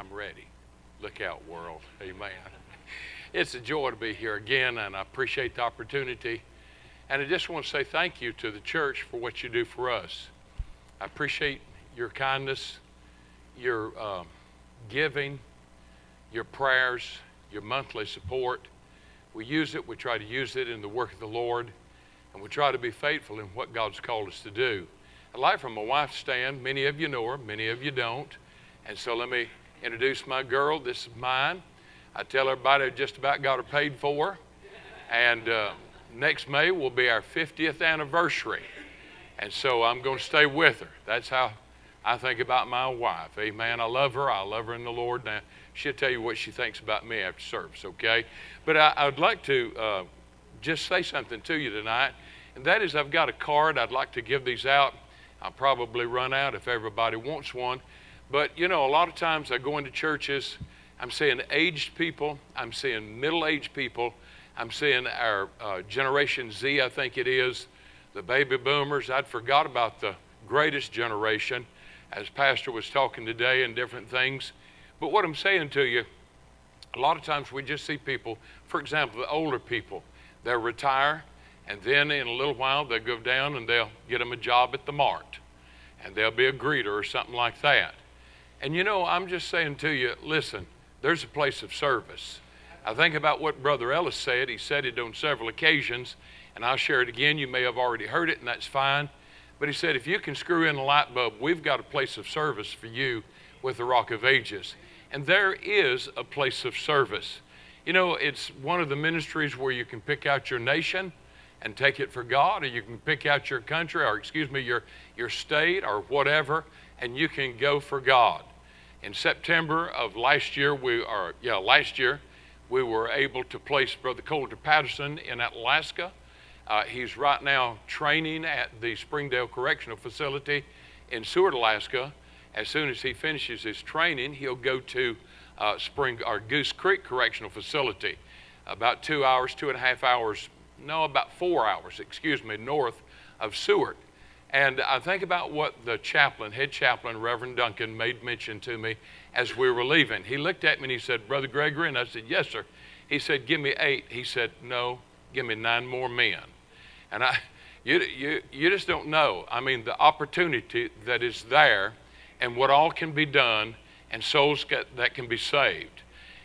I'm ready. Look out, world. Amen. It's a joy to be here again, and I appreciate the opportunity. And I just want to say thank you to the church for what you do for us. I appreciate your kindness, your um, giving, your prayers, your monthly support. We use it, we try to use it in the work of the Lord, and we try to be faithful in what God's called us to do. I'd like from my wife's stand, many of you know her, many of you don't. And so let me introduce my girl. This is mine. I tell everybody I just about got her paid for. And uh, next May will be our 50th anniversary. And so I'm going to stay with her. That's how I think about my wife. Amen. I love her. I love her in the Lord. Now, she'll tell you what she thinks about me after service, okay? But I, would like to uh, just say something to you tonight. And that is, I've got a card. I'd like to give these out. I'll probably run out if everybody wants one. But, you know, a lot of times I go into churches, I'm seeing aged people, I'm seeing middle aged people, I'm seeing our uh, Generation Z, I think it is, the baby boomers. I'd forgot about the greatest generation as Pastor was talking today and different things. But what I'm saying to you, a lot of times we just see people, for example, the older people, they'll retire and then in a little while they'll go down and they'll get them a job at the mart and they'll be a greeter or something like that. And you know, I'm just saying to you, listen, there's a place of service. I think about what Brother Ellis said. He said it on several occasions, and I'll share it again. You may have already heard it, and that's fine. But he said, if you can screw in a light bulb, we've got a place of service for you with the Rock of Ages. And there is a place of service. You know, it's one of the ministries where you can pick out your nation and take it for God, or you can pick out your country, or excuse me, your, your state, or whatever, and you can go for God in September of last year, we are yeah last year, we were able to place Brother Colter Patterson in Alaska. Uh, he's right now training at the Springdale Correctional Facility in Seward, Alaska. As soon as he finishes his training, he'll go to uh, Spring or Goose Creek Correctional Facility, about two hours, two and a half hours, no, about four hours, excuse me, north of Seward. And I think about what the chaplain, head chaplain, Reverend Duncan, made mention to me as we were leaving. He looked at me and he said, Brother Gregory, and I said, Yes, sir. He said, Give me eight. He said, No, give me nine more men. And I, you, you, you just don't know. I mean, the opportunity that is there and what all can be done and souls get, that can be saved.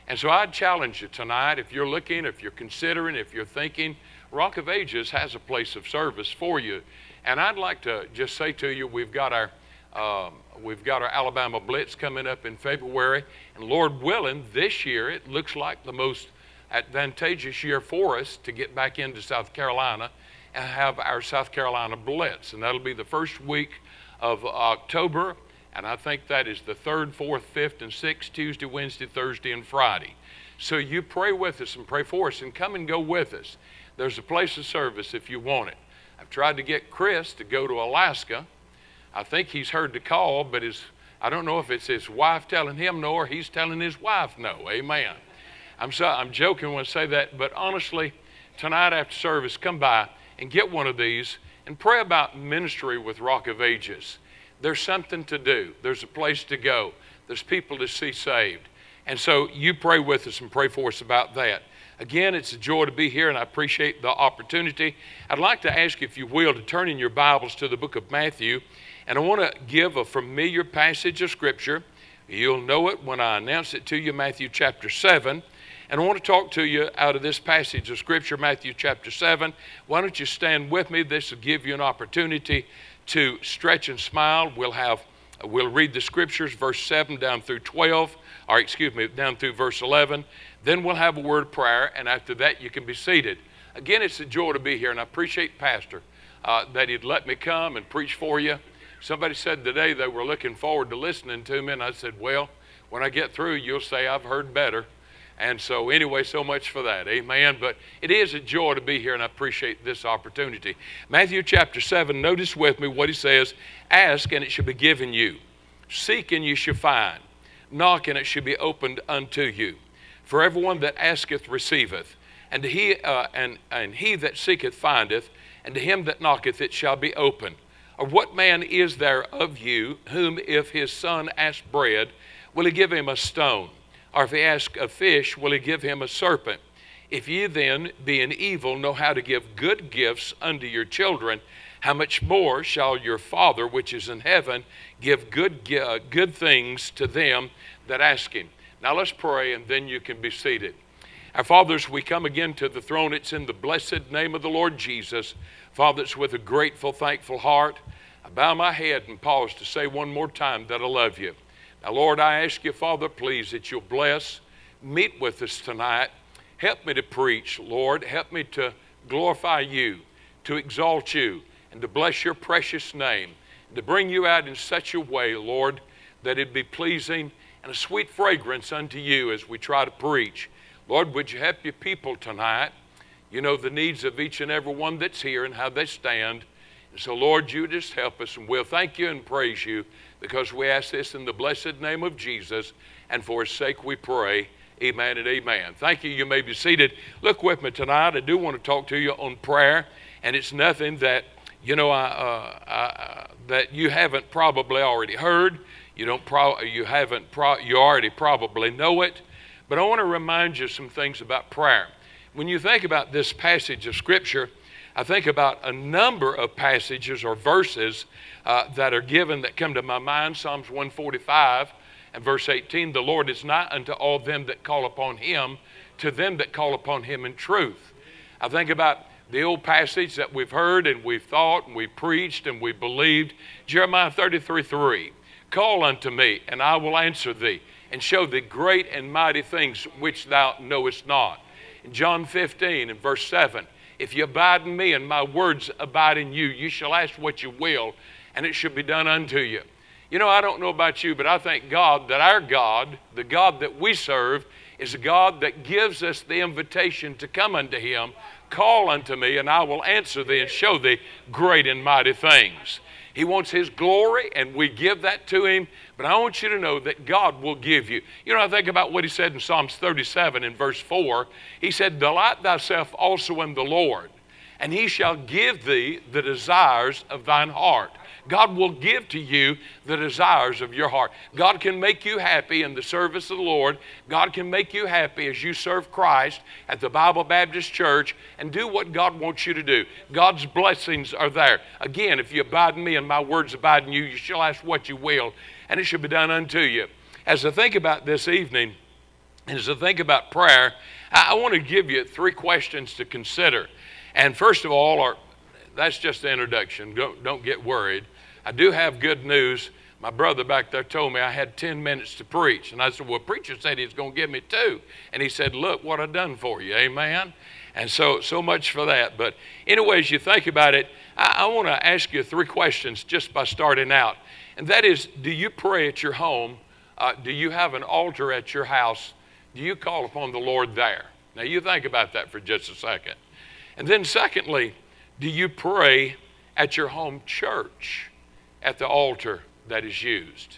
And so I'd challenge you tonight if you're looking, if you're considering, if you're thinking, Rock of Ages has a place of service for you. And I'd like to just say to you, we've got our um, we've got our Alabama Blitz coming up in February, and Lord willing, this year it looks like the most advantageous year for us to get back into South Carolina and have our South Carolina Blitz, and that'll be the first week of October, and I think that is the third, fourth, fifth, and sixth Tuesday, Wednesday, Thursday, and Friday. So you pray with us and pray for us, and come and go with us. There's a place of service if you want it. I've tried to get Chris to go to Alaska. I think he's heard the call, but his, I don't know if it's his wife telling him no or he's telling his wife no. Amen. I'm, so, I'm joking when I say that, but honestly, tonight after service, come by and get one of these and pray about ministry with Rock of Ages. There's something to do, there's a place to go, there's people to see saved. And so you pray with us and pray for us about that. Again, it's a joy to be here, and I appreciate the opportunity. I'd like to ask you, if you will, to turn in your Bibles to the book of Matthew, and I want to give a familiar passage of Scripture. You'll know it when I announce it to you, Matthew chapter 7. And I want to talk to you out of this passage of Scripture, Matthew chapter 7. Why don't you stand with me? This will give you an opportunity to stretch and smile. We'll have we'll read the scriptures, verse 7 down through 12, or excuse me, down through verse 11. Then we'll have a word of prayer, and after that, you can be seated. Again, it's a joy to be here, and I appreciate Pastor uh, that he'd let me come and preach for you. Somebody said today they were looking forward to listening to me, and I said, Well, when I get through, you'll say I've heard better. And so, anyway, so much for that. Amen. But it is a joy to be here, and I appreciate this opportunity. Matthew chapter 7, notice with me what he says Ask, and it shall be given you. Seek, and you shall find. Knock, and it shall be opened unto you. For everyone that asketh receiveth, and he, uh, and, and he that seeketh findeth, and to him that knocketh it shall be opened. Or what man is there of you whom, if his son ask bread, will he give him a stone? Or if he ask a fish, will he give him a serpent? If ye then, being evil, know how to give good gifts unto your children, how much more shall your Father which is in heaven give good, uh, good things to them that ask him? Now let's pray, and then you can be seated. Our fathers, we come again to the throne. It's in the blessed name of the Lord Jesus. Fathers, with a grateful, thankful heart. I bow my head and pause to say one more time that I love you. Now, Lord, I ask you, Father, please, that you'll bless, meet with us tonight. Help me to preach, Lord. Help me to glorify you, to exalt you, and to bless your precious name, and to bring you out in such a way, Lord, that it be pleasing and a sweet fragrance unto you as we try to preach. Lord, would you help your people tonight? You know the needs of each and every one that's here and how they stand. And so, Lord, you just help us, and we'll thank you and praise you because we ask this in the blessed name of Jesus, and for his sake we pray. Amen and amen. Thank you. You may be seated. Look with me tonight. I do want to talk to you on prayer, and it's nothing that you know I, uh, I, that you haven't probably already heard. You don't. Pro- you haven't. Pro- you already probably know it. But I want to remind you some things about prayer. When you think about this passage of Scripture, I think about a number of passages or verses uh, that are given that come to my mind. Psalms 145 and verse 18 The Lord is not unto all them that call upon him, to them that call upon him in truth. I think about the old passage that we've heard and we've thought and we've preached and we've believed Jeremiah 33 3. Call unto me, and I will answer thee, and show thee great and mighty things which thou knowest not. In John 15 and verse 7, if you abide in me and my words abide in you, you shall ask what you will, and it shall be done unto you. You know, I don't know about you, but I thank God that our God, the God that we serve, is a God that gives us the invitation to come unto Him. Call unto me, and I will answer thee and show thee great and mighty things. He wants His glory, and we give that to Him. But I want you to know that God will give you. You know, I think about what He said in Psalms 37 in verse 4. He said, Delight thyself also in the Lord, and He shall give thee the desires of thine heart. God will give to you the desires of your heart. God can make you happy in the service of the Lord. God can make you happy as you serve Christ at the Bible Baptist Church and do what God wants you to do. God's blessings are there. Again, if you abide in me and my words abide in you, you shall ask what you will, and it shall be done unto you. As I think about this evening, as I think about prayer, I want to give you three questions to consider. And first of all, or that's just the introduction. Don't, don't get worried. I do have good news. My brother back there told me I had 10 minutes to preach. And I said, Well, preacher said he's going to give me two. And he said, Look what I've done for you. Amen. And so, so much for that. But, anyways, you think about it, I, I want to ask you three questions just by starting out. And that is Do you pray at your home? Uh, do you have an altar at your house? Do you call upon the Lord there? Now, you think about that for just a second. And then, secondly, do you pray at your home church? At the altar that is used.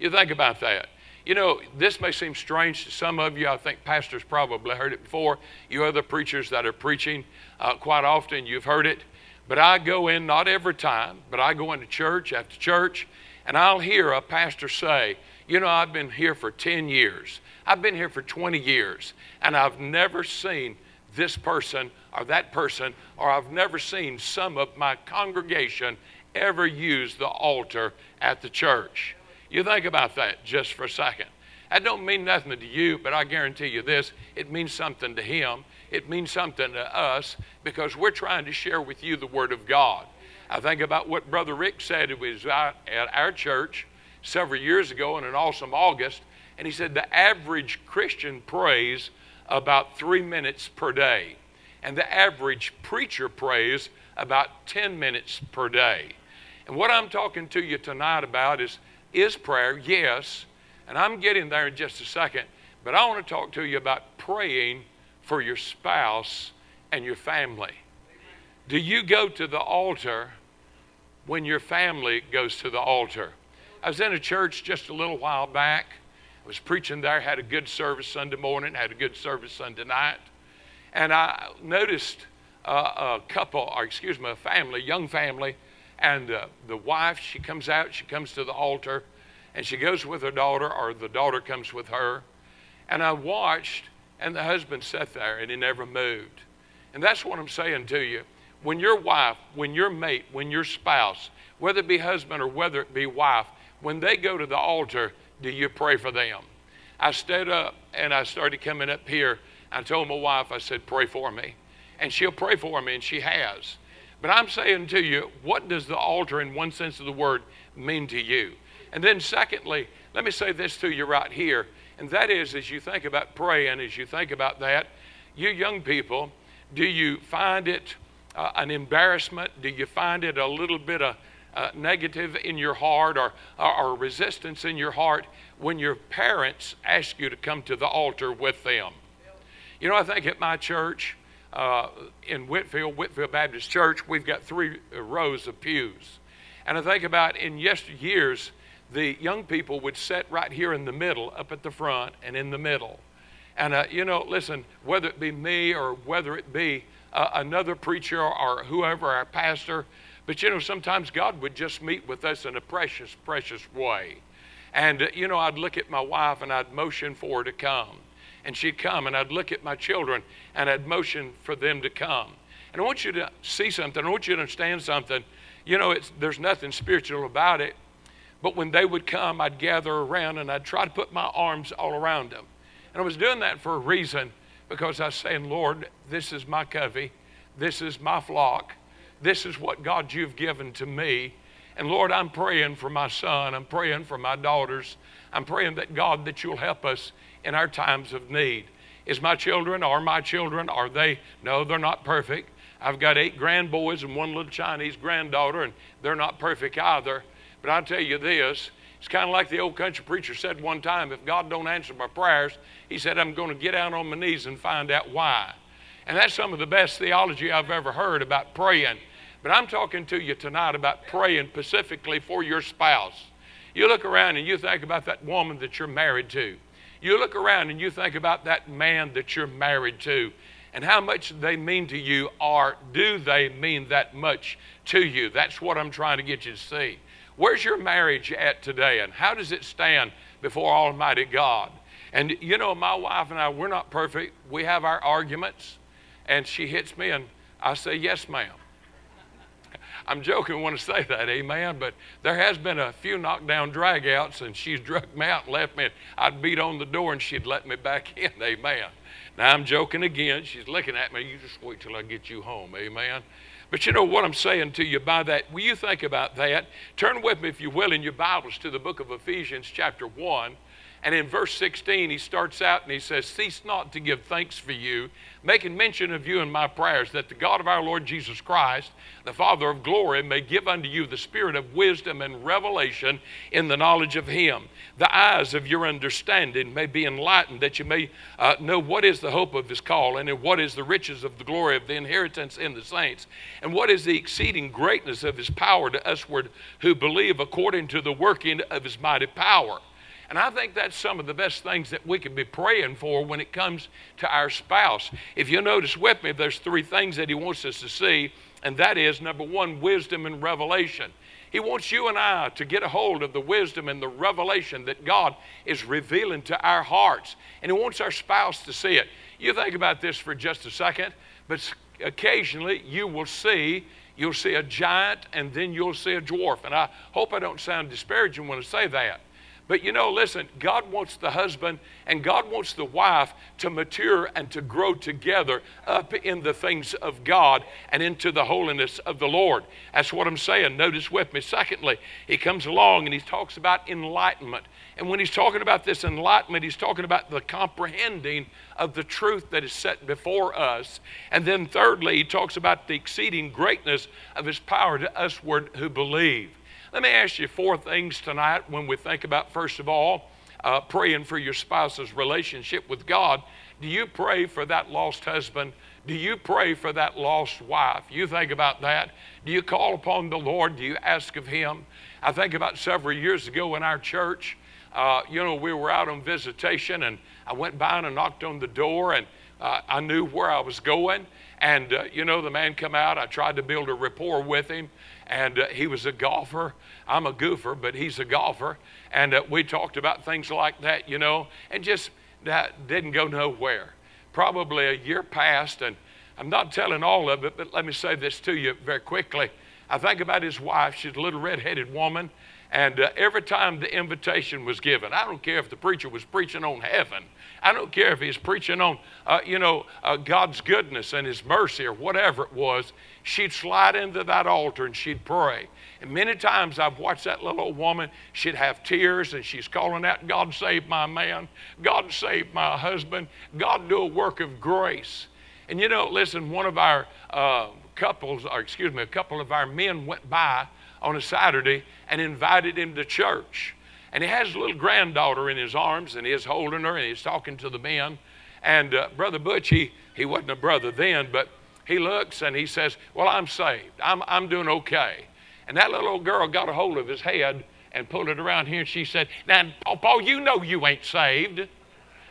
You think about that. You know, this may seem strange to some of you. I think pastors probably heard it before. You other preachers that are preaching uh, quite often, you've heard it. But I go in, not every time, but I go into church after church, and I'll hear a pastor say, You know, I've been here for 10 years, I've been here for 20 years, and I've never seen this person or that person, or I've never seen some of my congregation ever use the altar at the church. You think about that just for a second. That don't mean nothing to you, but I guarantee you this, it means something to him. It means something to us because we're trying to share with you the Word of God. I think about what Brother Rick said. It was at our church several years ago in an awesome August, and he said the average Christian prays about three minutes per day, and the average preacher prays about 10 minutes per day. And what I'm talking to you tonight about is, is prayer, yes, and I'm getting there in just a second, but I want to talk to you about praying for your spouse and your family. Do you go to the altar when your family goes to the altar? I was in a church just a little while back. I was preaching there, had a good service Sunday morning, had a good service Sunday night. And I noticed uh, a couple, or excuse me, a family, young family, and uh, the wife, she comes out, she comes to the altar, and she goes with her daughter, or the daughter comes with her. And I watched, and the husband sat there and he never moved. And that's what I'm saying to you. When your wife, when your mate, when your spouse, whether it be husband or whether it be wife, when they go to the altar, do you pray for them? I stood up and I started coming up here. I told my wife, I said, pray for me. And she'll pray for me, and she has. But I'm saying to you, what does the altar, in one sense of the word, mean to you? And then, secondly, let me say this to you right here, and that is as you think about praying, as you think about that, you young people, do you find it uh, an embarrassment? Do you find it a little bit of uh, negative in your heart or, or, or resistance in your heart when your parents ask you to come to the altar with them? You know, I think at my church, uh, in Whitfield, Whitfield Baptist Church, we've got three rows of pews. And I think about in yesteryears, the young people would sit right here in the middle, up at the front and in the middle. And, uh, you know, listen, whether it be me or whether it be uh, another preacher or whoever, our pastor, but, you know, sometimes God would just meet with us in a precious, precious way. And, uh, you know, I'd look at my wife and I'd motion for her to come and she'd come, and I'd look at my children and I'd motion for them to come. And I want you to see something, I want you to understand something. You know, there's nothing spiritual about it, but when they would come, I'd gather around and I'd try to put my arms all around them. And I was doing that for a reason because I was saying, Lord, this is my covey, this is my flock, this is what God you've given to me. And Lord, I'm praying for my son, I'm praying for my daughters, I'm praying that God, that you'll help us in our times of need. Is my children, are my children, are they? No, they're not perfect. I've got eight grandboys and one little Chinese granddaughter, and they're not perfect either. But I'll tell you this it's kind of like the old country preacher said one time if God don't answer my prayers, he said, I'm going to get out on my knees and find out why. And that's some of the best theology I've ever heard about praying. But I'm talking to you tonight about praying specifically for your spouse. You look around and you think about that woman that you're married to. You look around and you think about that man that you're married to and how much they mean to you, or do they mean that much to you? That's what I'm trying to get you to see. Where's your marriage at today, and how does it stand before Almighty God? And you know, my wife and I, we're not perfect. We have our arguments, and she hits me, and I say, Yes, ma'am. I'm joking when I say that, amen. But there has been a few knockdown dragouts, and she's drugged me out and left me. I'd beat on the door, and she'd let me back in, amen. Now I'm joking again. She's looking at me. You just wait till I get you home, amen. But you know what I'm saying to you by that? Will you think about that? Turn with me, if you will, in your Bibles to the book of Ephesians, chapter 1. And in verse 16, he starts out and he says, Cease not to give thanks for you, making mention of you in my prayers, that the God of our Lord Jesus Christ, the Father of glory, may give unto you the spirit of wisdom and revelation in the knowledge of him. The eyes of your understanding may be enlightened, that you may uh, know what is the hope of his call, and what is the riches of the glory of the inheritance in the saints, and what is the exceeding greatness of his power to usward who believe according to the working of his mighty power and I think that's some of the best things that we can be praying for when it comes to our spouse. If you notice with me, there's three things that he wants us to see, and that is number one, wisdom and revelation. He wants you and I to get a hold of the wisdom and the revelation that God is revealing to our hearts. And He wants our spouse to see it. You think about this for just a second, but occasionally you will see. You'll see a giant and then you'll see a dwarf. And I hope I don't sound disparaging when I say that. But you know, listen, God wants the husband and God wants the wife to mature and to grow together up in the things of God and into the holiness of the Lord. That's what I'm saying. Notice with me. Secondly, he comes along and he talks about enlightenment. And when he's talking about this enlightenment, he's talking about the comprehending of the truth that is set before us. And then thirdly, he talks about the exceeding greatness of his power to us who believe. Let me ask you four things tonight when we think about, first of all, uh, praying for your spouse's relationship with God. Do you pray for that lost husband? Do you pray for that lost wife? You think about that. Do you call upon the Lord? Do you ask of Him? I think about several years ago in our church, uh, you know, we were out on visitation and I went by and I knocked on the door and uh, I knew where I was going. And, uh, you know, the man come out. I tried to build a rapport with him and uh, he was a golfer. I'm a goofer, but he's a golfer. And uh, we talked about things like that, you know, and just that didn't go nowhere. Probably a year passed, and I'm not telling all of it, but let me say this to you very quickly. I think about his wife. She's a little red-headed woman, and uh, every time the invitation was given, I don't care if the preacher was preaching on heaven. I don't care if he's preaching on, uh, you know, uh, God's goodness and His mercy or whatever it was. She'd slide into that altar and she'd pray. And many times I've watched that little old woman. She'd have tears and she's calling out, "God save my man! God save my husband! God do a work of grace." And you know, listen, one of our uh, couples, or excuse me, a couple of our men went by on a Saturday and invited him to church. And he has a little granddaughter in his arms, and he's holding her, and he's talking to the men. And uh, Brother Butch, he, he wasn't a brother then, but he looks and he says, Well, I'm saved. I'm, I'm doing okay. And that little old girl got a hold of his head and pulled it around here, and she said, Now, Paul, you know you ain't saved.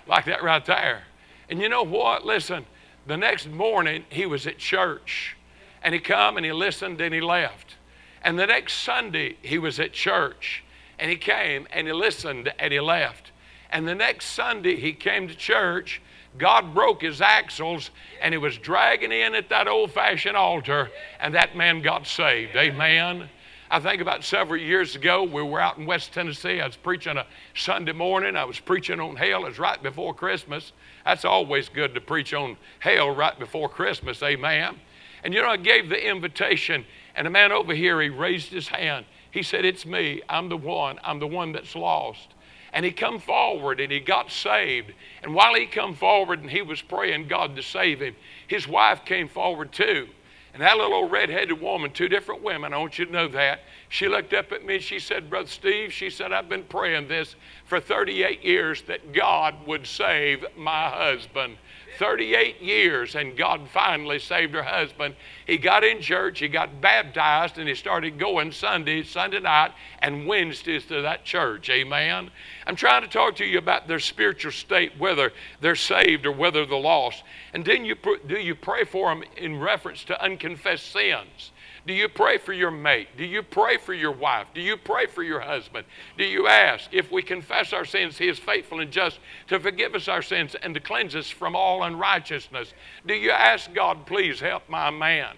Like that right there. And you know what? Listen, the next morning he was at church, and he come and he listened and he left. And the next Sunday, he was at church and he came and he listened and he left. And the next Sunday, he came to church. God broke his axles and he was dragging in at that old fashioned altar, and that man got saved. Amen. I think about several years ago, we were out in West Tennessee. I was preaching a Sunday morning. I was preaching on hell. It was right before Christmas. That's always good to preach on hell right before Christmas. Amen. And you know, I gave the invitation and a man over here, he raised his hand. He said, It's me. I'm the one. I'm the one that's lost. And he come forward and he got saved. And while he come forward and he was praying God to save him, his wife came forward too. And that little old red-headed woman, two different women, I want you to know that. She looked up at me and she said, Brother Steve, she said, I've been praying this for 38 years that God would save my husband. 38 years, and God finally saved her husband. He got in church, he got baptized, and he started going Sunday, Sunday night, and Wednesdays to that church. Amen. I'm trying to talk to you about their spiritual state, whether they're saved or whether they're lost. And then you do you pray for them in reference to unconfessed sins? Do you pray for your mate? Do you pray for your wife? Do you pray for your husband? Do you ask, if we confess our sins, He is faithful and just to forgive us our sins and to cleanse us from all unrighteousness? Do you ask God, please help my man?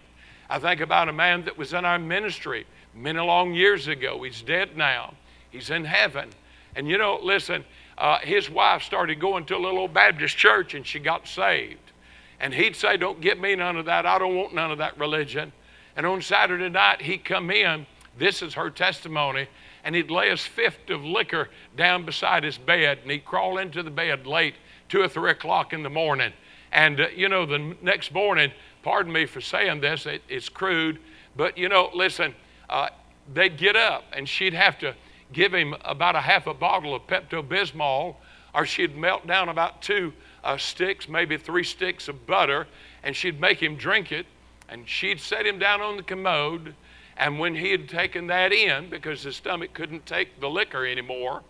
I think about a man that was in our ministry many long years ago. He's dead now, he's in heaven. And you know, listen, uh, his wife started going to a little old Baptist church and she got saved. And he'd say, Don't get me none of that. I don't want none of that religion. And on Saturday night, he'd come in. This is her testimony. And he'd lay his fifth of liquor down beside his bed, and he'd crawl into the bed late, two or three o'clock in the morning. And, uh, you know, the next morning, pardon me for saying this, it, it's crude, but, you know, listen, uh, they'd get up, and she'd have to give him about a half a bottle of Pepto Bismol, or she'd melt down about two uh, sticks, maybe three sticks of butter, and she'd make him drink it and she'd set him down on the commode. And when he had taken that in, because his stomach couldn't take the liquor anymore,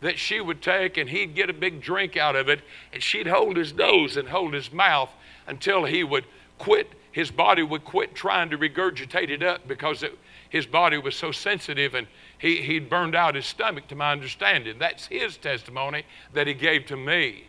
that she would take and he'd get a big drink out of it, and she'd hold his nose and hold his mouth until he would quit, his body would quit trying to regurgitate it up because it, his body was so sensitive and he, he'd burned out his stomach, to my understanding. That's his testimony that he gave to me.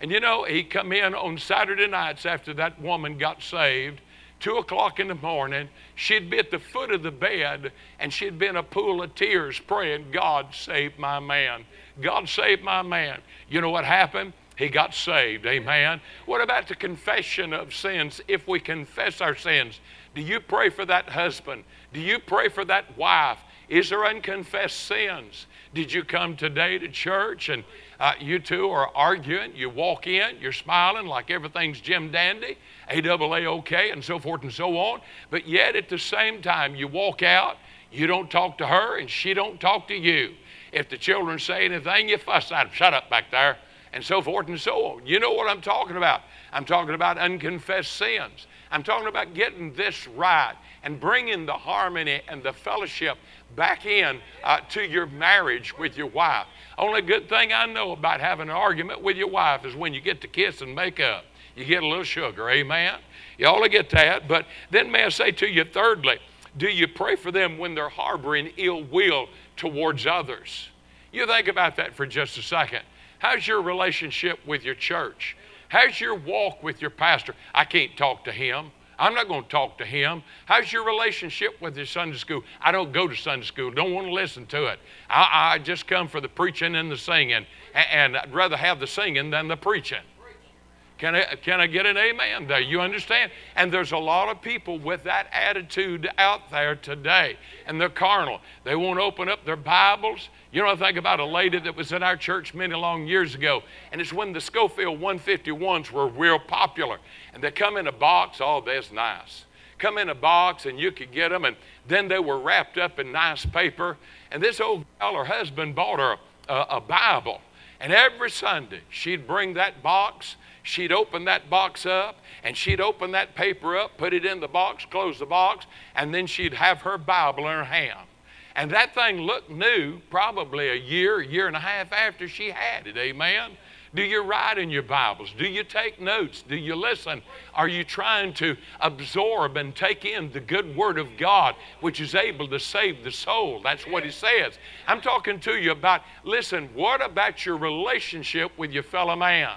And you know, he come in on Saturday nights after that woman got saved two o'clock in the morning, she'd be at the foot of the bed and she'd be in a pool of tears praying, God save my man. God save my man. You know what happened? He got saved. Amen. What about the confession of sins? If we confess our sins, do you pray for that husband? Do you pray for that wife? Is there unconfessed sins? Did you come today to church and uh, you two are arguing? You walk in, you're smiling like everything's Jim Dandy, A double A OK, and so forth and so on. But yet at the same time, you walk out, you don't talk to her, and she don't talk to you. If the children say anything, you fuss at them. Shut up back there, and so forth and so on. You know what I'm talking about. I'm talking about unconfessed sins. I'm talking about getting this right and bringing the harmony and the fellowship back in uh, to your marriage with your wife. Only good thing I know about having an argument with your wife is when you get to kiss and make up. You get a little sugar, amen? You to get that. But then may I say to you, thirdly, Do you pray for them when they're harboring ill will towards others? You think about that for just a second. How's your relationship with your church? How's your walk with your pastor? I can't talk to him. I'm not going to talk to him. How's your relationship with your Sunday school? I don't go to Sunday school. Don't want to listen to it. I, I just come for the preaching and the singing, and I'd rather have the singing than the preaching. Can I, can I get an amen there? You understand? And there's a lot of people with that attitude out there today, and they're carnal. They won't open up their Bibles. You know, I think about a lady that was in our church many long years ago, and it's when the Scofield 151s were real popular. And they come in a box, oh, that's nice. Come in a box, and you could get them, and then they were wrapped up in nice paper. And this old gal, her husband, bought her a, a Bible. And every Sunday, she'd bring that box she'd open that box up and she'd open that paper up, put it in the box, close the box, and then she'd have her Bible in her hand. And that thing looked new probably a year, year and a half after she had it. Amen. Do you write in your Bibles? Do you take notes? Do you listen? Are you trying to absorb and take in the good Word of God, which is able to save the soul? That's what He says. I'm talking to you about, listen, what about your relationship with your fellow man?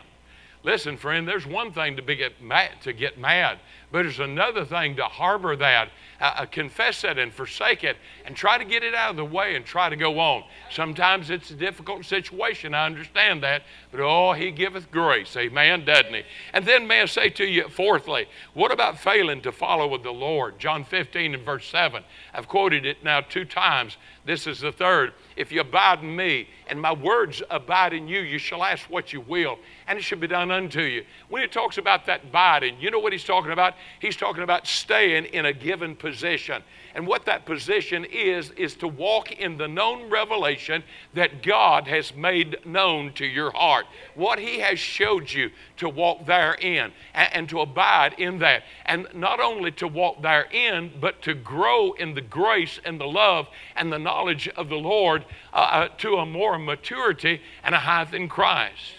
Listen, friend, there's one thing to, be get mad, to get mad, but there's another thing to harbor that, uh, uh, confess it, and forsake it, and try to get it out of the way and try to go on. Sometimes it's a difficult situation. I understand that, but oh, He giveth grace. Amen, doesn't He? And then, may I say to you, fourthly, what about failing to follow with the Lord? John 15 and verse 7. I've quoted it now two times. This is the third. If you abide in me and my words abide in you, you shall ask what you will, and it shall be done unto you. When he talks about that abiding, you know what he's talking about? He's talking about staying in a given position. And what that position is, is to walk in the known revelation that God has made known to your heart. What He has showed you to walk therein and, and to abide in that. And not only to walk therein, but to grow in the grace and the love and the knowledge of the Lord uh, uh, to a more maturity and a height in Christ.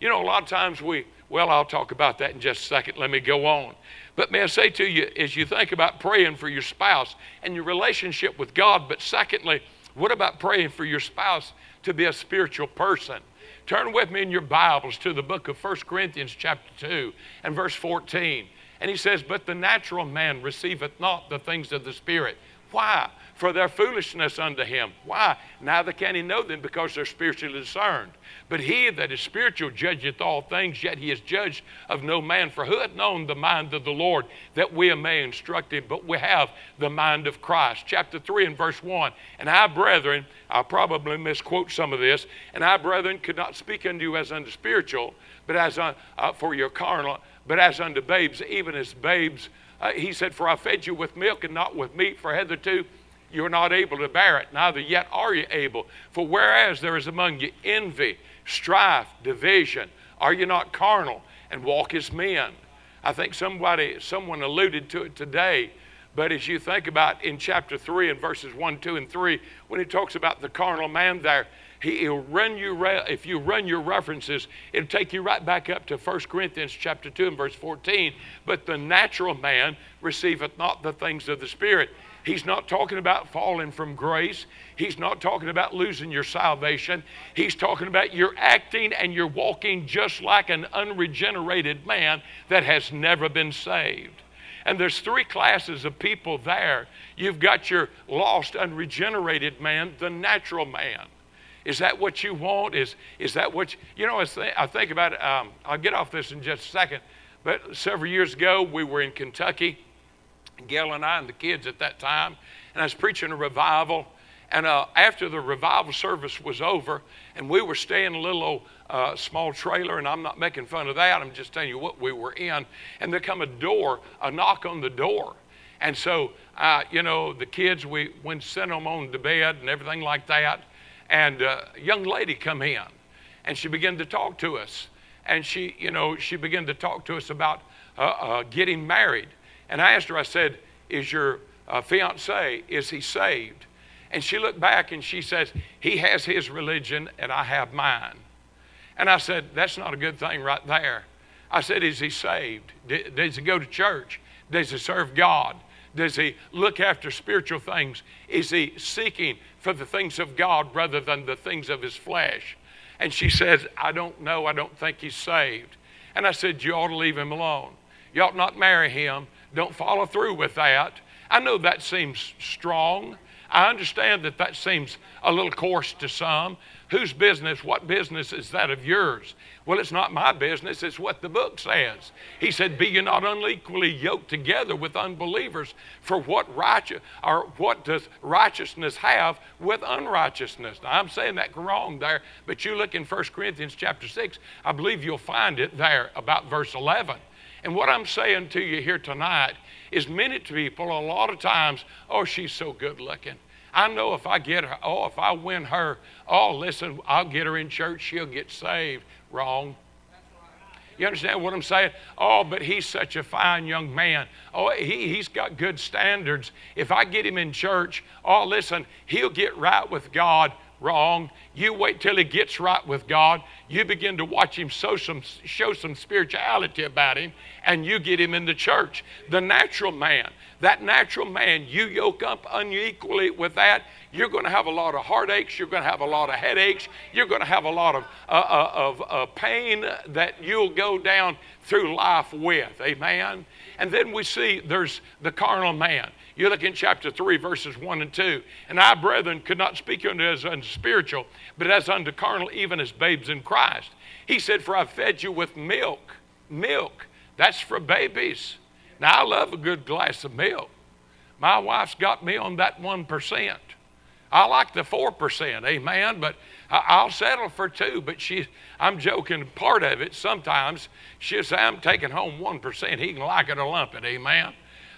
You know, a lot of times we, well, I'll talk about that in just a second. Let me go on. But may I say to you, as you think about praying for your spouse and your relationship with God, but secondly, what about praying for your spouse to be a spiritual person? Turn with me in your Bibles to the book of 1 Corinthians, chapter 2, and verse 14. And he says, But the natural man receiveth not the things of the Spirit. Why? For their foolishness unto him. Why? Neither can he know them because they're spiritually discerned. But he that is spiritual judgeth all things, yet he is judged of no man. For who hath known the mind of the Lord that we may instruct him? But we have the mind of Christ. Chapter 3 and verse 1. And I, brethren, I'll probably misquote some of this, and I, brethren, could not speak unto you as unto spiritual, but as uh, for your carnal, but as unto babes, even as babes. Uh, he said, For I fed you with milk and not with meat, for hitherto you're not able to bear it, neither yet are you able. For whereas there is among you envy, strife, division. Are you not carnal and walk as men? I think somebody, someone alluded to it today. But as you think about in chapter 3 and verses 1, 2, and 3, when he talks about the carnal man there, he, will run you, if you run your references, it'll take you right back up to 1 Corinthians chapter 2 and verse 14. But the natural man receiveth not the things of the Spirit. He's not talking about falling from grace. He's not talking about losing your salvation. He's talking about you're acting and you're walking just like an unregenerated man that has never been saved. And there's three classes of people there. You've got your lost, unregenerated man, the natural man. Is that what you want? Is, is that what you, you know, I think about it, um, I'll get off this in just a second, but several years ago we were in Kentucky Gail and I and the kids at that time, and I was preaching a revival. And uh, after the revival service was over, and we were staying in a little old, uh, small trailer, and I'm not making fun of that, I'm just telling you what we were in. And there come a door, a knock on the door. And so, uh, you know, the kids, we went sent them on to bed and everything like that. And uh, a young lady come in, and she began to talk to us. And she, you know, she began to talk to us about uh, uh, getting married. And I asked her, I said, Is your uh, fiance, is he saved? And she looked back and she says, He has his religion and I have mine. And I said, That's not a good thing right there. I said, Is he saved? Does he go to church? Does he serve God? Does he look after spiritual things? Is he seeking for the things of God rather than the things of his flesh? And she says, I don't know. I don't think he's saved. And I said, You ought to leave him alone. You ought not marry him. Don't follow through with that. I know that seems strong. I understand that that seems a little coarse to some. Whose business, what business is that of yours? Well, it's not my business, it's what the book says. He said, Be ye not unequally yoked together with unbelievers, for what righteous or what does righteousness have with unrighteousness? Now I'm saying that wrong there, but you look in 1 Corinthians chapter 6, I believe you'll find it there about verse 11. And what I'm saying to you here tonight is many people, a lot of times, oh, she's so good looking. I know if I get her, oh, if I win her, oh, listen, I'll get her in church, she'll get saved. Wrong. You understand what I'm saying? Oh, but he's such a fine young man. Oh, he, he's got good standards. If I get him in church, oh, listen, he'll get right with God. Wrong. You wait till he gets right with God. You begin to watch him show some, show some spirituality about him, and you get him in the church. The natural man, that natural man, you yoke up unequally with that, you're going to have a lot of heartaches. You're going to have a lot of headaches. You're going to have a lot of, uh, uh, of uh, pain that you'll go down through life with. Amen. And then we see there's the carnal man. You look in chapter 3, verses 1 and 2. And I, brethren, could not speak unto us as spiritual, but as unto carnal, even as babes in Christ. He said, For I fed you with milk. Milk. That's for babies. Now, I love a good glass of milk. My wife's got me on that 1%. I like the 4%, amen, but I'll settle for two. But she, I'm joking, part of it sometimes, she'll say, I'm taking home 1%. He can like it or lump it, amen.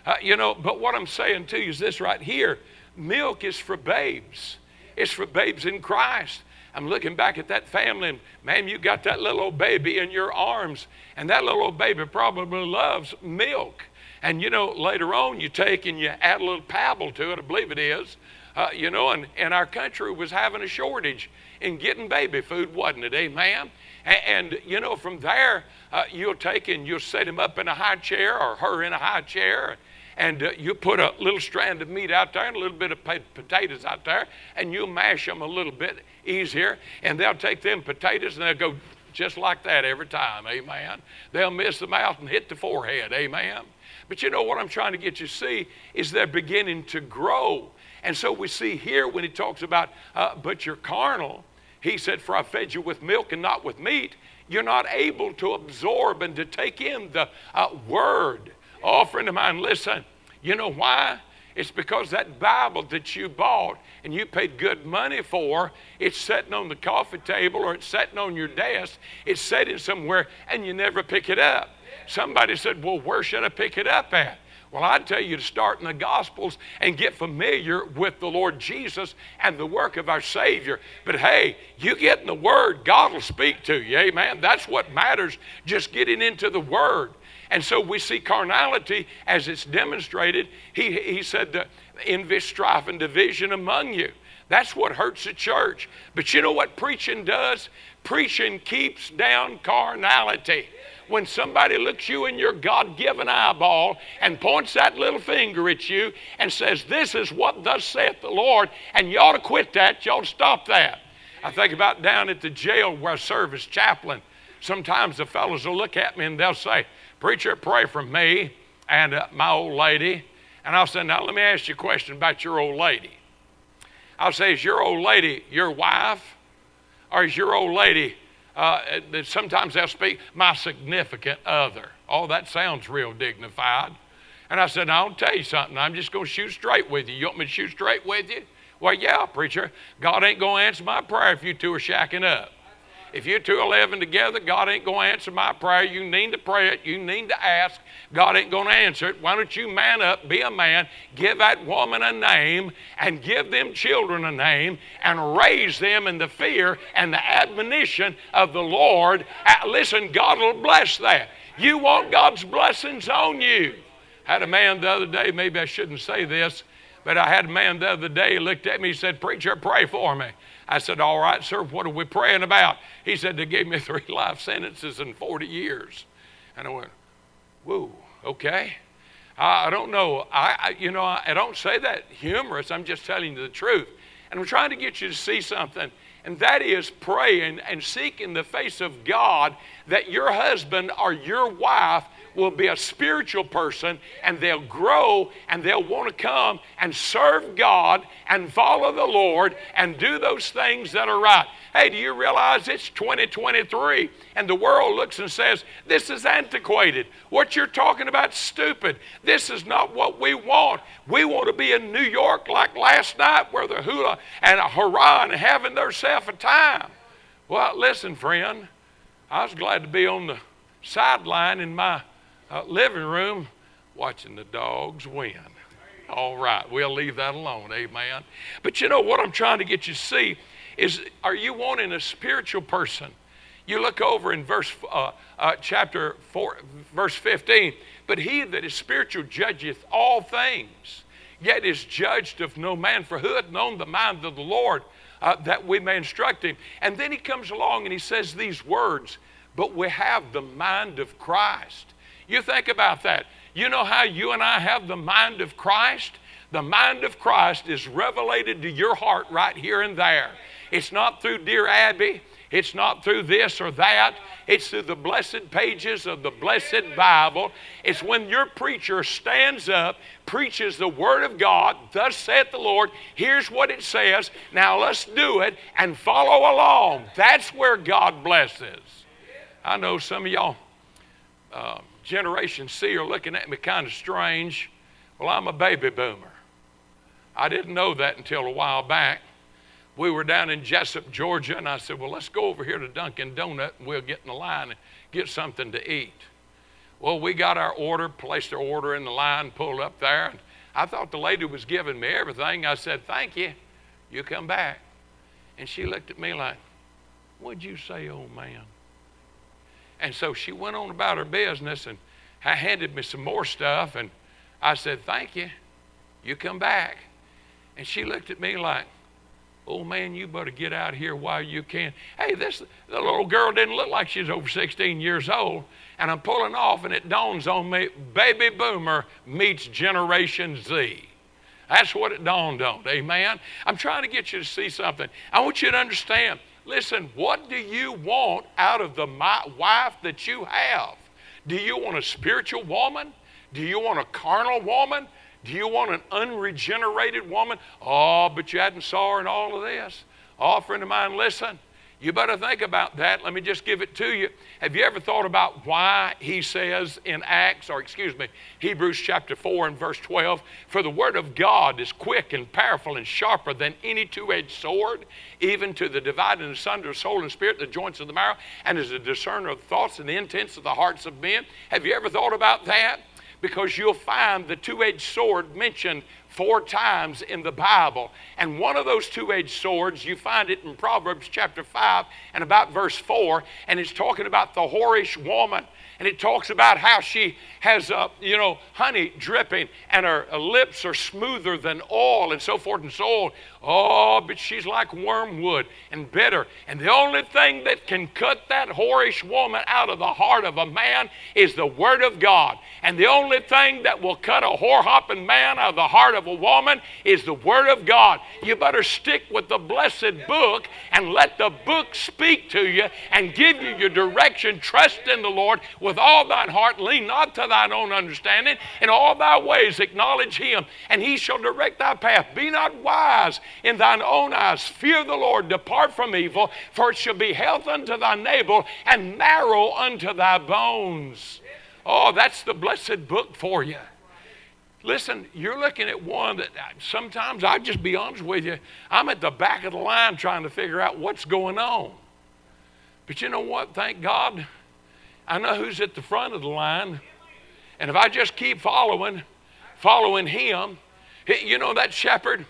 Uh, you know, but what I'm saying to you is this right here milk is for babes, it's for babes in Christ. I'm looking back at that family, and man, you got that little old baby in your arms, and that little old baby probably loves milk. And you know, later on, you take and you add a little pabble to it, I believe it is. Uh, you know, and, and our country was having a shortage in getting baby food, wasn't it? Amen. And, and you know, from there, uh, you'll take and you'll set him up in a high chair or her in a high chair, and uh, you put a little strand of meat out there and a little bit of potatoes out there, and you'll mash them a little bit easier, and they'll take them potatoes and they'll go just like that every time. Amen. They'll miss the mouth and hit the forehead. Amen. But you know what I'm trying to get you to see is they're beginning to grow. And so we see here when he talks about, uh, but you're carnal, he said, For I fed you with milk and not with meat. You're not able to absorb and to take in the uh, word. Oh, friend of mine, listen. You know why? It's because that Bible that you bought and you paid good money for, it's sitting on the coffee table or it's sitting on your desk, it's sitting somewhere and you never pick it up. Somebody said, Well, where should I pick it up at? Well, I'd tell you to start in the Gospels and get familiar with the Lord Jesus and the work of our Savior. But hey, you get in the Word, God will speak to you. Amen. That's what matters, just getting into the Word. And so we see carnality as it's demonstrated. He, he said, the envy, strife, and division among you. That's what hurts the church. But you know what preaching does? Preaching keeps down carnality when somebody looks you in your God given eyeball and points that little finger at you and says, This is what thus saith the Lord, and you ought to quit that, you ought to stop that. I think about down at the jail where I serve as chaplain. Sometimes the fellows will look at me and they'll say, Preacher, pray for me and uh, my old lady. And I'll say, Now let me ask you a question about your old lady. I'll say, Is your old lady your wife? Or is your old lady uh, sometimes they'll speak, my significant other. Oh, that sounds real dignified. And I said, I'll tell you something. I'm just going to shoot straight with you. You want me to shoot straight with you? Well, yeah, preacher. God ain't going to answer my prayer if you two are shacking up. If you two are living together, God ain't going to answer my prayer. You need to pray it. You need to ask. God ain't going to answer it. Why don't you man up, be a man, give that woman a name, and give them children a name, and raise them in the fear and the admonition of the Lord? Uh, listen, God will bless that. You want God's blessings on you. I had a man the other day, maybe I shouldn't say this, but I had a man the other day looked at me, he said, Preacher, pray for me. I said, All right, sir, what are we praying about? He said, They gave me three life sentences in 40 years. And I went, Whoa, okay. I, I don't know. I, I you know I, I don't say that humorous. I'm just telling you the truth, and I'm trying to get you to see something and that is praying and seeking the face of God that your husband or your wife will be a spiritual person and they'll grow and they'll want to come and serve God and follow the Lord and do those things that are right. Hey, do you realize it's 2023 and the world looks and says, This is antiquated. What you're talking about stupid. This is not what we want. We want to be in New York like last night where the hula and a hurrah and having theirself a time. Well, listen, friend, I was glad to be on the sideline in my uh, living room watching the dogs win. All right, we'll leave that alone. Amen. But you know what I'm trying to get you to see is are you wanting a spiritual person? You look over in verse uh, uh, chapter 4, verse 15. But he that is spiritual judgeth all things, yet is judged of no man. For who hath known the mind of the Lord uh, that we may instruct him? And then he comes along and he says these words, but we have the mind of Christ. You think about that. You know how you and I have the mind of Christ? The mind of Christ is revelated to your heart right here and there. It's not through Dear Abby. It's not through this or that. It's through the blessed pages of the blessed Bible. It's when your preacher stands up, preaches the Word of God, thus saith the Lord, here's what it says, now let's do it and follow along. That's where God blesses. I know some of y'all uh, Generation Z are looking at me kind of strange. Well, I'm a baby boomer. I didn't know that until a while back. We were down in Jesup, Georgia, and I said, Well, let's go over here to Dunkin' Donut and we'll get in the line and get something to eat. Well, we got our order, placed our order in the line, pulled up there, and I thought the lady was giving me everything. I said, Thank you. You come back. And she looked at me like, What'd you say, old man? And so she went on about her business and handed me some more stuff. And I said, Thank you. You come back. And she looked at me like, Oh man, you better get out here while you can. Hey, this the little girl didn't look like she's over 16 years old. And I'm pulling off, and it dawns on me baby boomer meets Generation Z. That's what it dawned on. Amen. I'm trying to get you to see something. I want you to understand Listen, what do you want out of the wife that you have? Do you want a spiritual woman? Do you want a carnal woman? Do you want an unregenerated woman? Oh, but you hadn't saw her in all of this. Oh, friend of mine, listen. You better think about that. Let me just give it to you. Have you ever thought about why he says in Acts, or excuse me, Hebrews chapter 4 and verse 12, for the word of God is quick and powerful and sharper than any two edged sword, even to the dividing asunder of soul and spirit, the joints of the marrow, and is a discerner of thoughts and the intents of the hearts of men? Have you ever thought about that? Because you'll find the two edged sword mentioned four times in the Bible. And one of those two edged swords, you find it in Proverbs chapter 5 and about verse 4, and it's talking about the whorish woman and it talks about how she has, uh, you know, honey dripping and her lips are smoother than oil and so forth and so on. Oh, but she's like wormwood and bitter. And the only thing that can cut that whorish woman out of the heart of a man is the Word of God. And the only thing that will cut a whore hopping man out of the heart of woman is the Word of God. You better stick with the blessed book and let the book speak to you and give you your direction. Trust in the Lord with all thine heart, lean not to thine own understanding. In all thy ways acknowledge him, and he shall direct thy path. Be not wise in thine own eyes. Fear the Lord, depart from evil, for it shall be health unto thy navel and marrow unto thy bones. Oh, that's the blessed book for you. Listen, you're looking at one that uh, sometimes I'll just be honest with you, I'm at the back of the line trying to figure out what's going on. But you know what? Thank God I know who's at the front of the line. And if I just keep following, following him, you know, that shepherd,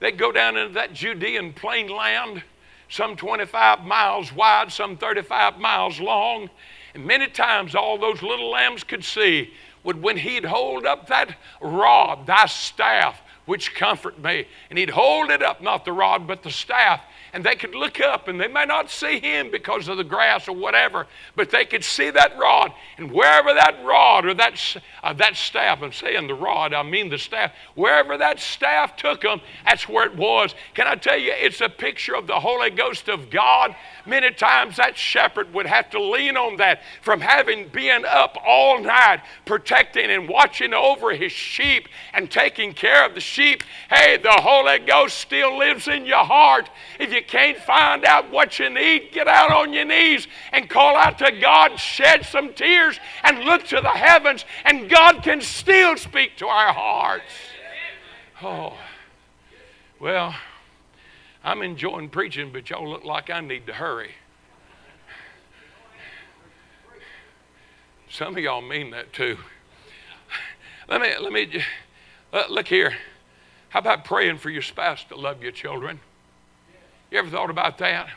they go down into that Judean plain land, some 25 miles wide, some 35 miles long. And many times all those little lambs could see would when he'd hold up that rod, thy staff, which comfort me. And he'd hold it up, not the rod, but the staff. And they could look up, and they may not see him because of the grass or whatever, but they could see that rod. And wherever that rod or that, uh, that staff, I'm saying the rod, I mean the staff, wherever that staff took them, that's where it was. Can I tell you, it's a picture of the Holy Ghost of God. Many times that shepherd would have to lean on that from having been up all night protecting and watching over his sheep and taking care of the sheep. Hey, the Holy Ghost still lives in your heart. If you can't find out what you need, get out on your knees and call out to God, shed some tears, and look to the heavens, and God can still speak to our hearts. Oh, well, I'm enjoying preaching, but y'all look like I need to hurry. Some of y'all mean that too. Let me, let me, uh, look here. How about praying for your spouse to love your children? You ever thought about that?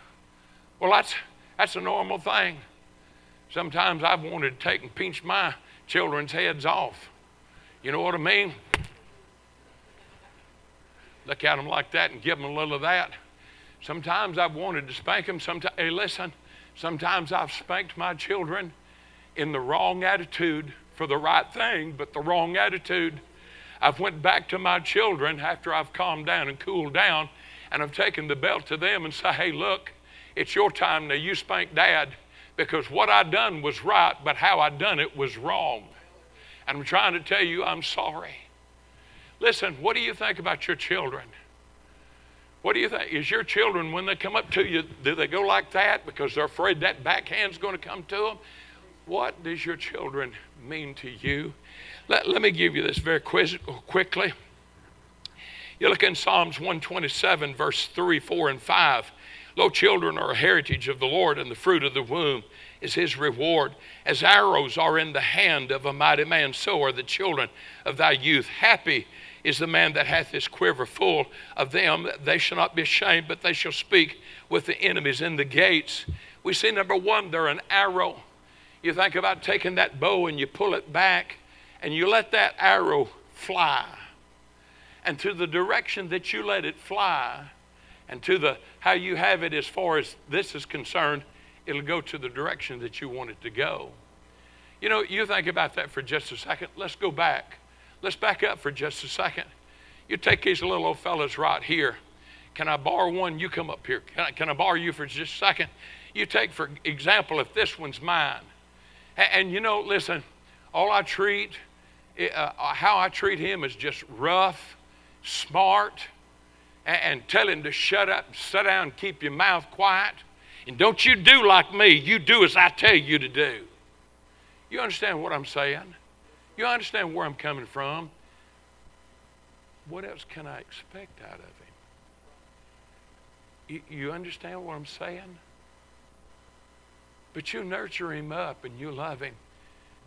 Well, that's, that's a normal thing. Sometimes I've wanted to take and pinch my children's heads off. You know what I mean? Look at them like that and give them a little of that. Sometimes I've wanted to spank them. Sometimes, hey, listen, sometimes I've spanked my children in the wrong attitude for the right thing, but the wrong attitude. I've went back to my children after I've calmed down and cooled down, and I've taken the belt to them and say, hey, look, it's your time now. You spank dad because what I done was right, but how I done it was wrong. And I'm trying to tell you I'm sorry. Listen, what do you think about your children? What do you think? Is your children, when they come up to you, do they go like that because they're afraid that backhand's going to come to them? What does your children mean to you? Let, let me give you this very quickly. You look in Psalms 127, verse 3, 4, and 5. Lo, children are a heritage of the Lord, and the fruit of the womb is his reward. As arrows are in the hand of a mighty man, so are the children of thy youth. Happy is the man that hath his quiver full of them. They shall not be ashamed, but they shall speak with the enemies in the gates. We see number one, they're an arrow. You think about taking that bow and you pull it back and you let that arrow fly. And to the direction that you let it fly, and to the how you have it as far as this is concerned, it'll go to the direction that you want it to go. You know, you think about that for just a second. Let's go back. Let's back up for just a second. You take these little old fellas right here. Can I borrow one? You come up here. Can I, can I borrow you for just a second? You take, for example, if this one's mine. And, and you know, listen, all I treat, uh, how I treat him is just rough, smart, and, and tell him to shut up, sit down, keep your mouth quiet. And don't you do like me, you do as I tell you to do. You understand what I'm saying? You understand where I'm coming from? What else can I expect out of him? You understand what I'm saying? But you nurture him up and you love him.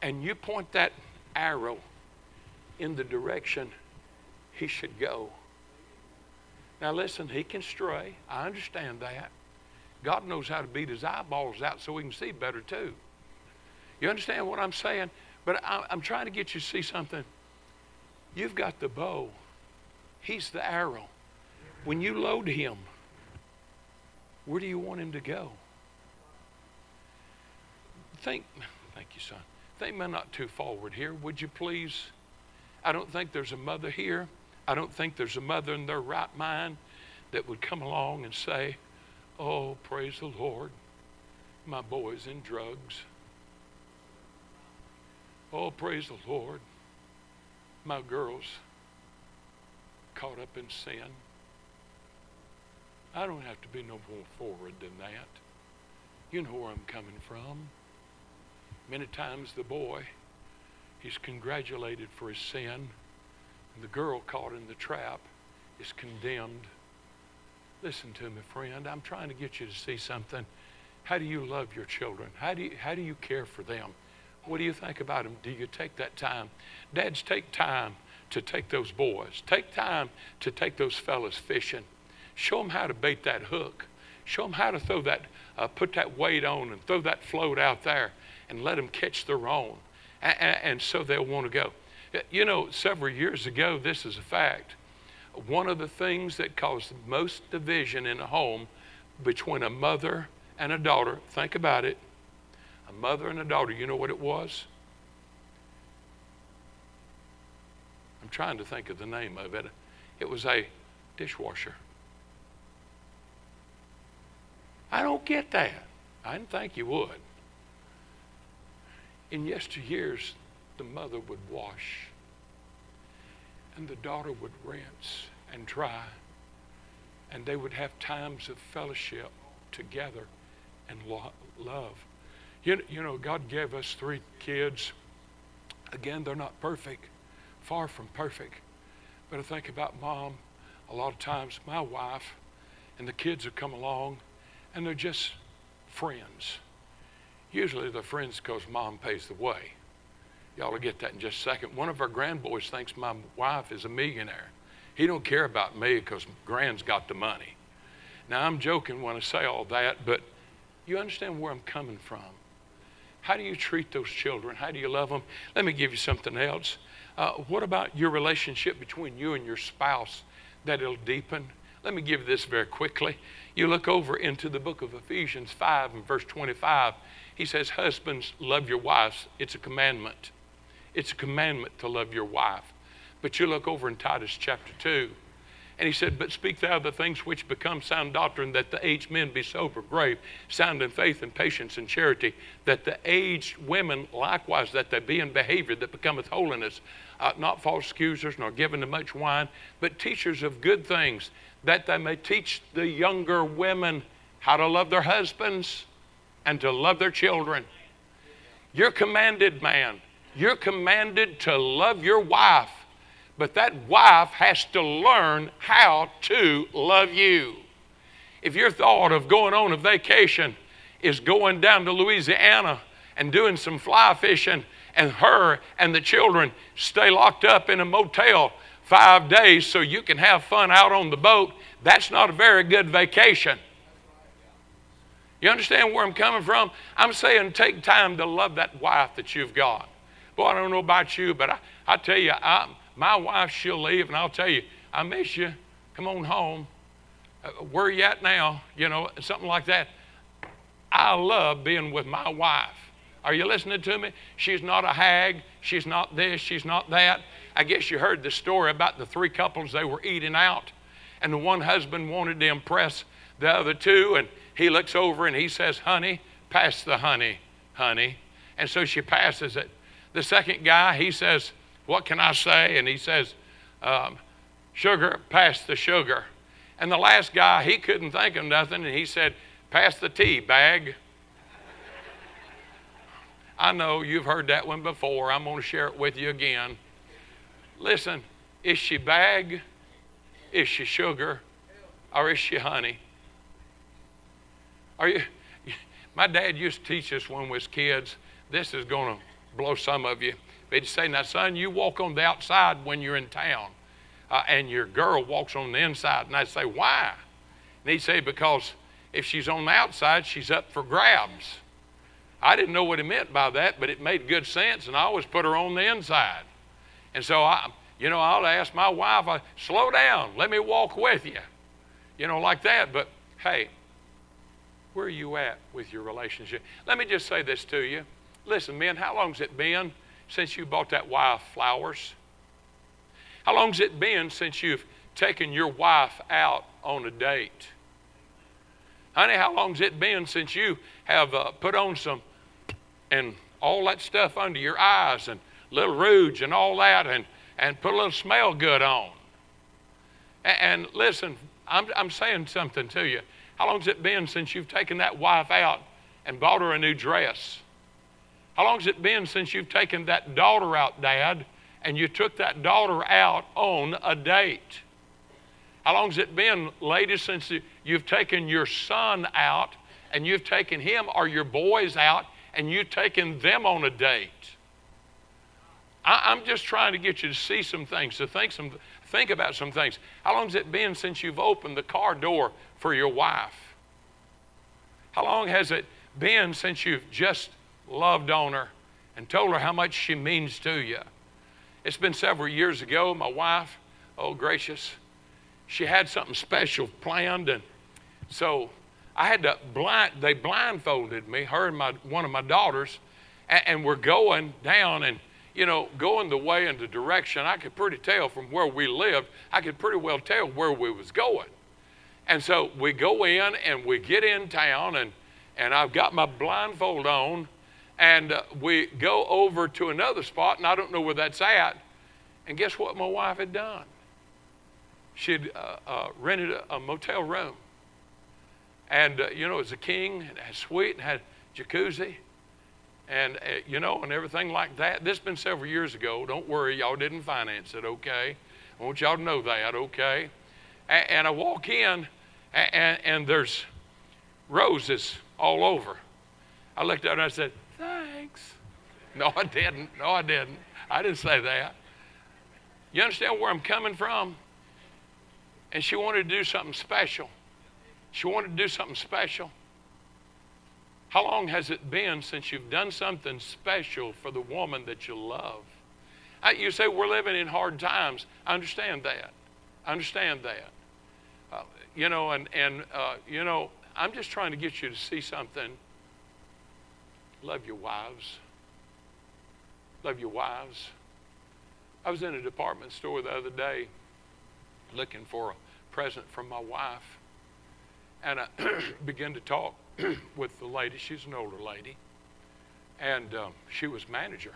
And you point that arrow in the direction he should go. Now, listen, he can stray. I understand that. God knows how to beat his eyeballs out so we can see better, too. You understand what I'm saying? But I, am trying to get you to see something. You've got the bow, he's the arrow. When you load him, where do you want him to go? Think, thank you, son. Think me not too forward here, would you please? I don't think there's a mother here. I don't think there's a mother in their right mind that would come along and say, Oh, praise the Lord, my boy's in drugs. Oh, praise the Lord. My girl's caught up in sin. I don't have to be no more forward than that. You know where I'm coming from. Many times the boy, he's congratulated for his sin, and the girl caught in the trap is condemned. Listen to me, friend. I'm trying to get you to see something. How do you love your children? How do you, how do you care for them? What do you think about them? Do you take that time? Dads, take time to take those boys. Take time to take those fellas fishing. Show them how to bait that hook. Show them how to throw that, uh, put that weight on and throw that float out there and let them catch their own. And, so they'll want to go. You know, several years ago, this is a fact. one of the things that caused most division in a home between a mother and a daughter, think about it, a mother and a daughter, you know what it was? I'm trying to think of the name of it. It was a dishwasher. I don't get that. I didn't think you would. In yesteryears, the mother would wash and the daughter would rinse and dry, and they would have times of fellowship together and lo- love. You, you know, God gave us three kids. Again, they're not perfect, far from perfect. But I think about mom, a lot of times, my wife, and the kids have come along, and they're just friends. Usually they're friends because mom pays the way. Y'all will get that in just a second. One of our grandboys thinks my wife is a millionaire. He don't care about me because Grand's got the money. Now I'm joking when I say all that, but you understand where I'm coming from. How do you treat those children? How do you love them? Let me give you something else. Uh, what about your relationship between you and your spouse that it'll deepen? Let me give this very quickly. You look over into the book of Ephesians 5 and verse 25. He says, Husbands, love your wives. It's a commandment. It's a commandment to love your wife. But you look over in Titus chapter 2, and he said, But speak thou the things which become sound doctrine, that the aged men be sober, grave, sound in faith and patience and charity, that the aged women likewise, that they be in behavior that becometh holiness, uh, not false accusers, nor given to much wine, but teachers of good things, that they may teach the younger women how to love their husbands and to love their children. You're commanded, man, you're commanded to love your wife, but that wife has to learn how to love you. If your thought of going on a vacation is going down to Louisiana and doing some fly fishing, and her and the children stay locked up in a motel five days so you can have fun out on the boat, that's not a very good vacation. You understand where I'm coming from? I'm saying take time to love that wife that you've got. Boy, I don't know about you, but I, I tell you, I, my wife, she'll leave, and I'll tell you, I miss you. Come on home. Uh, where are you at now? You know, something like that. I love being with my wife. Are you listening to me? She's not a hag. She's not this. She's not that. I guess you heard the story about the three couples they were eating out, and the one husband wanted to impress the other two, and he looks over and he says, Honey, pass the honey, honey. And so she passes it. The second guy, he says, What can I say? And he says, um, Sugar, pass the sugar. And the last guy, he couldn't think of nothing, and he said, Pass the tea bag. I know you've heard that one before. I'm going to share it with you again. Listen, is she bag? Is she sugar? Or is she honey? Are you? My dad used to teach us when we was kids. This is going to blow some of you. He'd say, Now, son, you walk on the outside when you're in town, uh, and your girl walks on the inside. And I'd say, Why? And he'd say, Because if she's on the outside, she's up for grabs. I didn't know what he meant by that, but it made good sense, and I always put her on the inside. And so I, you know, I'll ask my wife, uh, slow down, let me walk with you. You know, like that. But hey, where are you at with your relationship? Let me just say this to you. Listen, men, how long's it been since you bought that wife flowers? How long's it been since you've taken your wife out on a date? Honey, how long's it been since you have uh, put on some and all that stuff under your eyes and little rouge and all that and, and put a little smell good on? And, and listen, I'm, I'm saying something to you. How long's it been since you've taken that wife out and bought her a new dress? How long's it been since you've taken that daughter out, Dad, and you took that daughter out on a date? How long's it been, ladies, since you've taken your son out and you've taken him or your boys out and you've taken them on a date? I, am just trying to get you to see some things, to think some, think about some things. How long's it been since you've opened the car door for your wife? How long has it been since you've just loved on her and told her how much she means to you. It's been several years ago. My wife, oh gracious, she had something special planned, and so I had to blind. They blindfolded me, her and my one of my daughters, and, and we're going down and you know going the way and the direction. I could pretty tell from where we lived. I could pretty well tell where we was going, and so we go in and we get in town and and I've got my blindfold on, and uh, we go over to another spot, and I don't know where that's at. And guess what my wife had done? She'd uh, uh, rented a, a, motel room. And, uh, you know, it was a king, it had suite, and had jacuzzi, and, uh, you know, and everything like that. This has been several years ago. Don't worry, y'all didn't finance it, okay? I want y'all to know that, okay? And, and I walk in, and, and there's roses all over. I looked at her and I said, Thanks. No, I didn't. No, I didn't. I didn't say that. You understand where I'm coming from? And she wanted to do something special. She wanted to do something special. How long has it been since you've done something special for the woman that you love? You say we're living in hard times. I understand that. I understand that. Uh, you know, and, and uh, you know, I'm just trying to get you to see something. Love your wives. Love your wives. I was in a department store the other day looking for a present from my wife. And I began to talk with the lady. She's an older lady. And um, she was manager.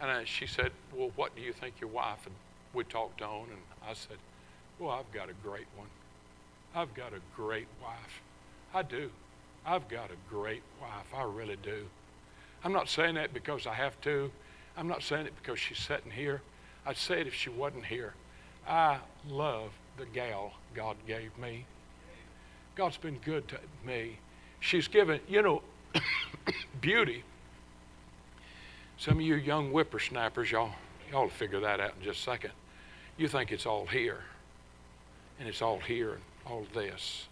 And I, she said, Well, what do you think your wife? And we talked on, and I said, Well, I've got a great one. I've got a great wife. I do. I've got a great wife. I really do. I'm not saying that because I have to. I'm not saying it because she's sitting here. I'd say it if she wasn't here. I love the gal God gave me. God's been good to me. She's given, you know, beauty. Some of you young whippersnappers, y'all, y'all figure that out in just a second. You think it's all here, and it's all here, and all this.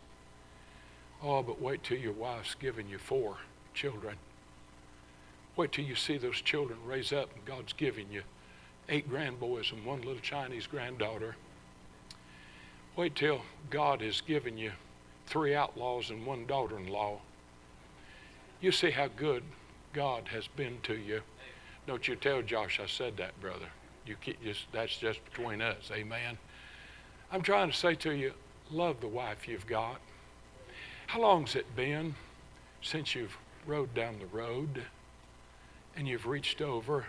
Oh, but wait till your wife's given you four children. Wait till you see those children raise up and God's giving you eight grandboys and one little Chinese granddaughter. Wait till God has given you three outlaws and one daughter in law. You see how good God has been to you. Don't you tell Josh I said that, brother. You just that's just between us. Amen. I'm trying to say to you, love the wife you've got. How long's it been since you've rode down the road and you've reached over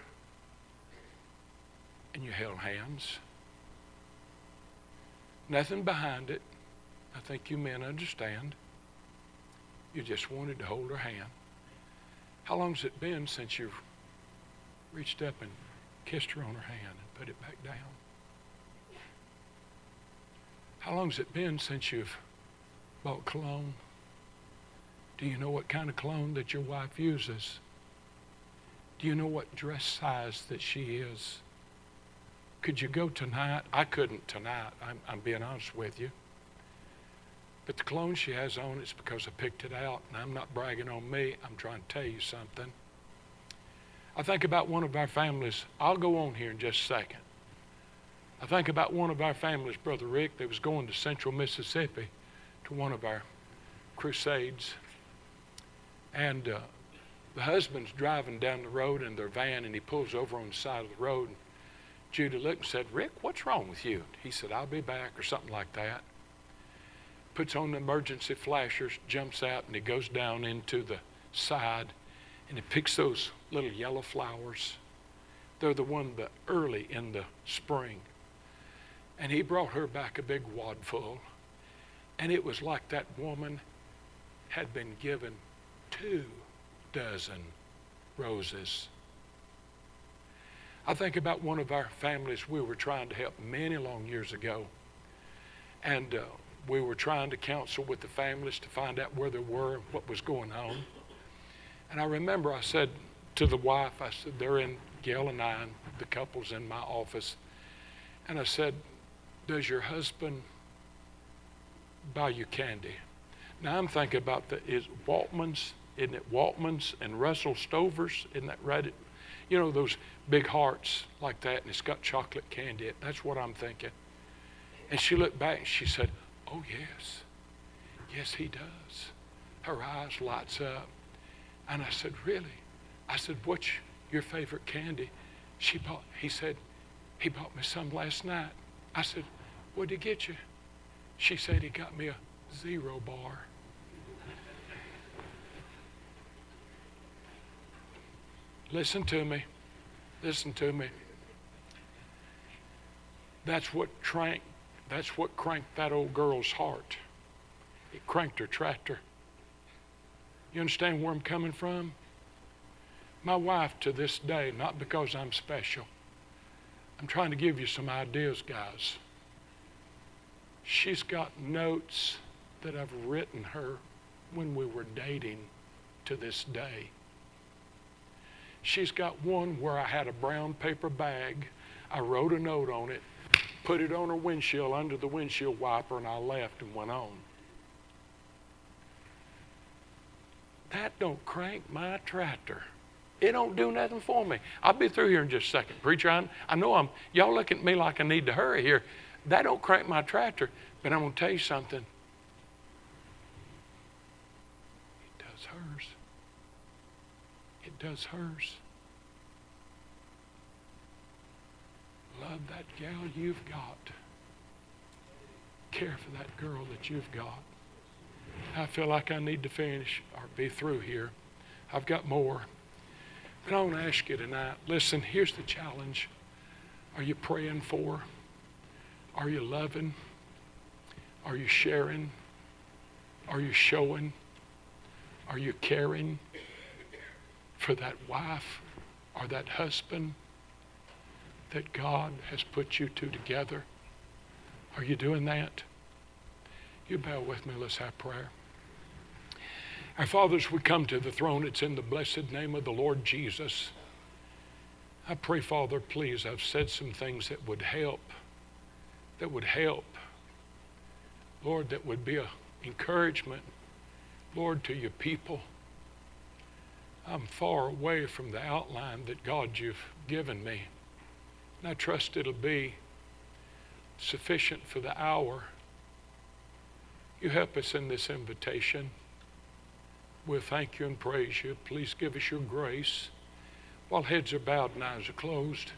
and you held hands? Nothing behind it. I think you men understand. You just wanted to hold her hand. How long's it been since you've reached up and kissed her on her hand and put it back down? How long's it been since you've bought cologne? Do you know what kind of cologne that your wife uses? Do you know what dress size that she is? Could you go tonight? I couldn't tonight. I'm, I'm being honest with you. But the cologne she has on, it's because I picked it out, and I'm not bragging on me. I'm trying to tell you something. I think about one of our families. I'll go on here in just a second. I think about one of our families, Brother Rick, that was going to central Mississippi to one of our crusades. And uh, the husband's driving down the road in their van, and he pulls over on the side of the road. Judy looked and said, Rick, what's wrong with you? He said, I'll be back, or something like that. Puts on the emergency flashers, jumps out, and he goes down into the side, and he picks those little yellow flowers. They're the one that early in the spring and he brought her back a big wad full. And it was like that woman had been given two dozen roses. I think about one of our families we were trying to help many long years ago. And uh, we were trying to counsel with the families to find out where they were and what was going on. And I remember I said to the wife, I said, they're in Gail and I, the couple's in my office. And I said, does your husband buy you candy? Now I'm thinking about the is Waltman's, isn't it Waltman's and Russell Stover's? Isn't that right? You know those big hearts like that, and it's got chocolate candy. That's what I'm thinking. And she looked back and she said, Oh, yes. Yes, he does. Her eyes lights up. And I said, Really? I said, What's your favorite candy? She bought, he said, He bought me some last night. I said, What'd he get you? She said, He got me a zero bar. Listen to me. Listen to me. That's what cranked, that's what cranked that old girl's heart. It cranked her tractor. You understand where I'm coming from? My wife to this day, not because I'm special, I'm trying to give you some ideas, guys. She's got notes that I've written her when we were dating to this day. She's got one where I had a brown paper bag. I wrote a note on it, put it on her windshield under the windshield wiper, and I left and went on. That don't crank my tractor. It don't do nothing for me. I'll be through here in just a second. Preacher, I, I know I'm, y'all look at me like I need to hurry here. That don't crank my tractor, but I'm going to tell you something. It does hers. It does hers. Love that gal you've got. Care for that girl that you've got. I feel like I need to finish or be through here. I've got more. But I want to ask you tonight listen, here's the challenge. Are you praying for? Are you loving? Are you sharing? Are you showing? Are you caring for that wife or that husband that God has put you two together? Are you doing that? You bow with me. Let's have prayer. Our fathers, we come to the throne. It's in the blessed name of the Lord Jesus. I pray, Father, please, I've said some things that would help, that would help. Lord, that would be an encouragement, Lord, to your people. I'm far away from the outline that God you've given me. And I trust it'll be sufficient for the hour. You help us in this invitation. We'll thank you and praise you. Please give us your grace while heads are bowed and eyes are closed.